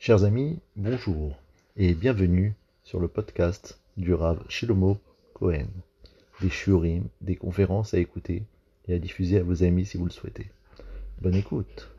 Chers amis, bonjour et bienvenue sur le podcast du Rav Shilomo Cohen. Des shurim, des conférences à écouter et à diffuser à vos amis si vous le souhaitez. Bonne écoute